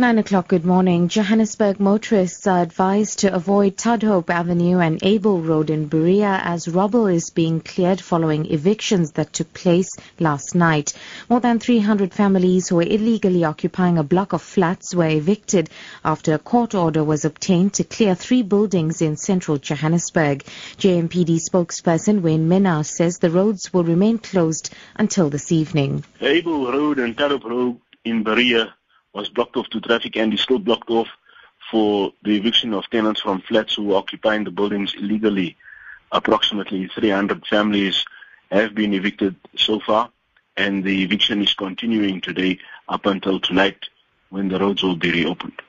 Nine o'clock, good morning. Johannesburg motorists are advised to avoid Tudhope Avenue and Abel Road in Berea as rubble is being cleared following evictions that took place last night. More than 300 families who were illegally occupying a block of flats were evicted after a court order was obtained to clear three buildings in central Johannesburg. JMPD spokesperson Wayne Minnaar says the roads will remain closed until this evening. Abel Road and Tudhope Road in Berea was blocked off to traffic and is still blocked off for the eviction of tenants from flats who are occupying the buildings illegally. Approximately 300 families have been evicted so far, and the eviction is continuing today up until tonight when the roads will be reopened.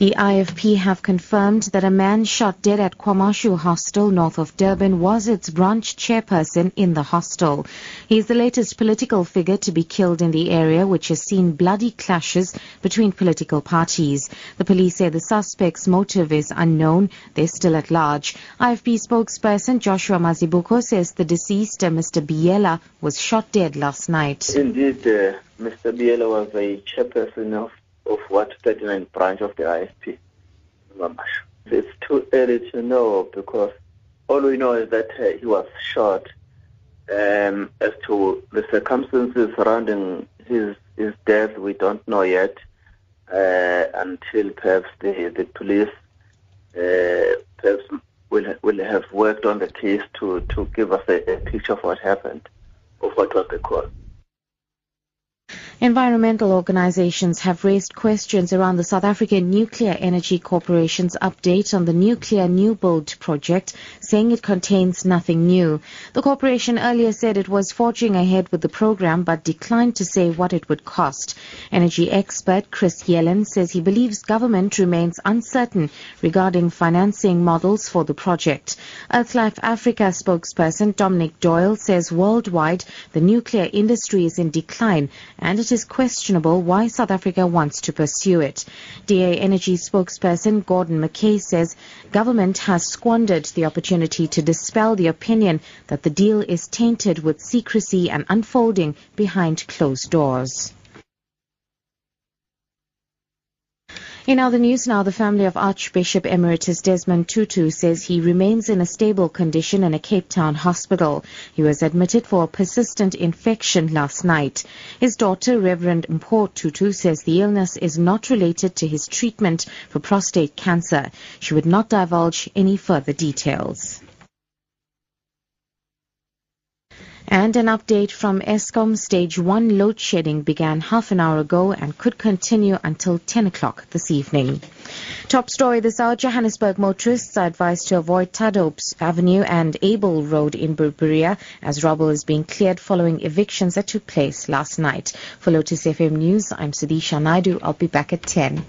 The IFP have confirmed that a man shot dead at KwaMashu Hostel north of Durban was its branch chairperson in the hostel. He is the latest political figure to be killed in the area which has seen bloody clashes between political parties. The police say the suspect's motive is unknown. They're still at large. IFP spokesperson Joshua Mazibuko says the deceased, uh, Mr. Biela, was shot dead last night. Indeed, uh, Mr. Biela was a chairperson of of what 39 branch of the IFP. It's too early to know because all we know is that uh, he was shot. Um, as to the circumstances surrounding his his death, we don't know yet uh, until perhaps the the police uh, perhaps will will have worked on the case to to give us a, a picture of what happened, of what was the cause. Environmental organizations have raised questions around the South African Nuclear Energy Corporation's update on the nuclear new build project, saying it contains nothing new. The corporation earlier said it was forging ahead with the program but declined to say what it would cost. Energy expert Chris Yelland says he believes government remains uncertain regarding financing models for the project. Earthlife Africa spokesperson Dominic Doyle says worldwide the nuclear industry is in decline and it is questionable why South Africa wants to pursue it. DA Energy spokesperson Gordon Mackay says government has squandered the opportunity to dispel the opinion that the deal is tainted with secrecy and unfolding behind closed doors. In other news now, the family of Archbishop Emeritus Desmond Tutu says he remains in a stable condition in a Cape Town hospital. He was admitted for a persistent infection last night. His daughter, Reverend Mpho Tutu, says the illness is not related to his treatment for prostate cancer. She would not divulge any further details. And an update from Eskom Stage 1 load shedding began half an hour ago and could continue until 10 o'clock this evening. Top story this hour, Johannesburg motorists are advised to avoid Tudhope Avenue and Abel Road in Berea as rubble is being cleared following evictions that took place last night. For Lotus FM News, I'm Sudisha Naidu. I'll be back at 10.